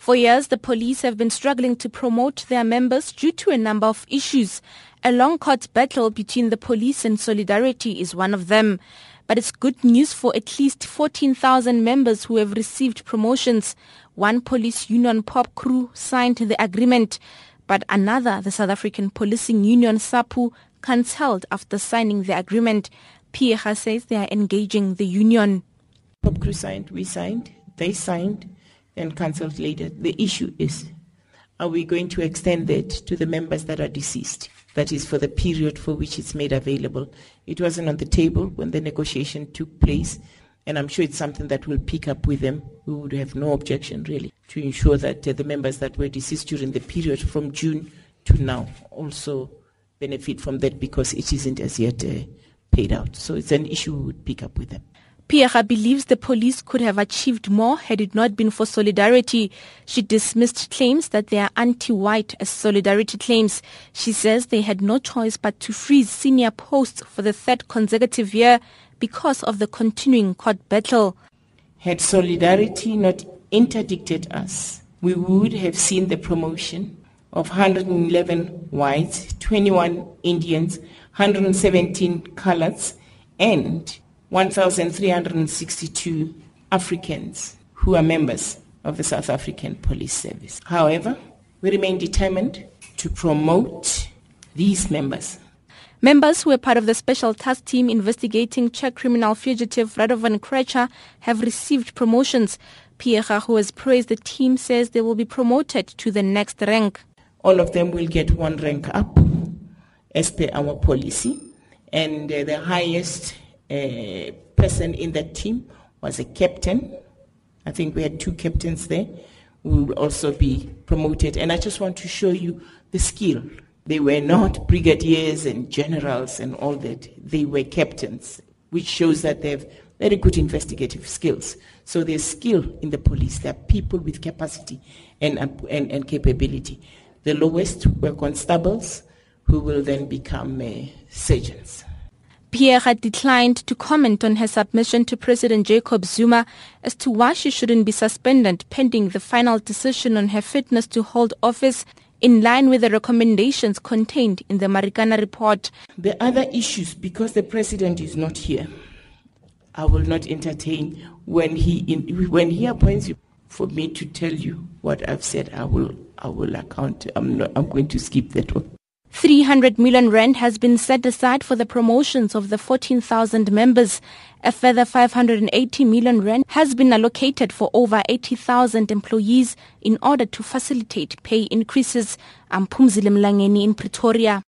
For years, the police have been struggling to promote their members due to a number of issues. A long court battle between the police and Solidarity is one of them. But it's good news for at least 14,000 members who have received promotions. One police union POPCRU signed the agreement, but another, the South African Policing Union SAPU, cancelled after signing the agreement. Pierre says they are engaging the union. POPCRU signed, we signed, they signed and cancelled later. The issue is, are we going to extend that to the members that are deceased? That is for the period for which it's made available. It wasn't on the table when the negotiation took place, and I'm sure it's something that we'll pick up with them. We would have no objection, really, to ensure that uh, the members that were deceased during the period from June to now also benefit from that because it isn't as yet uh, paid out. So it's an issue we would pick up with them. Pierre believes the police could have achieved more had it not been for solidarity. She dismissed claims that they are anti-white as solidarity claims. She says they had no choice but to freeze senior posts for the third consecutive year because of the continuing court battle. Had solidarity not interdicted us, we would have seen the promotion of 111 whites, 21 Indians, 117 coloreds, and 1,362 Africans who are members of the South African Police Service. However, we remain determined to promote these members. Members who were part of the special task team investigating Czech criminal fugitive Radovan Krejcir have received promotions. Pierre, who has praised the team, says they will be promoted to the next rank. All of them will get one rank up as per our policy, and uh, the highest uh, person in that team was a captain. I think we had two captains there who will also be promoted. And I just want to show you the skill. They were not brigadiers and generals and all that. They were captains, which shows that they have very good investigative skills. So there's skill in the police. There are people with capacity and, and, and capability. The lowest were constables who will then become uh, sergeants. Pierre had declined to comment on her submission to President Jacob Zuma as to why she shouldn't be suspended pending the final decision on her fitness to hold office in line with the recommendations contained in the Marikana report. The other issues, because the president is not here, I will not entertain when he in, when he appoints you for me to tell you what I've said. I will I will account. I'm not. I'm going to skip that one. 300 million rand has been set aside for the promotions of the 14,000 members. A further 580 million rand has been allocated for over 80,000 employees in order to facilitate pay increases. I'm Pumzile in Pretoria.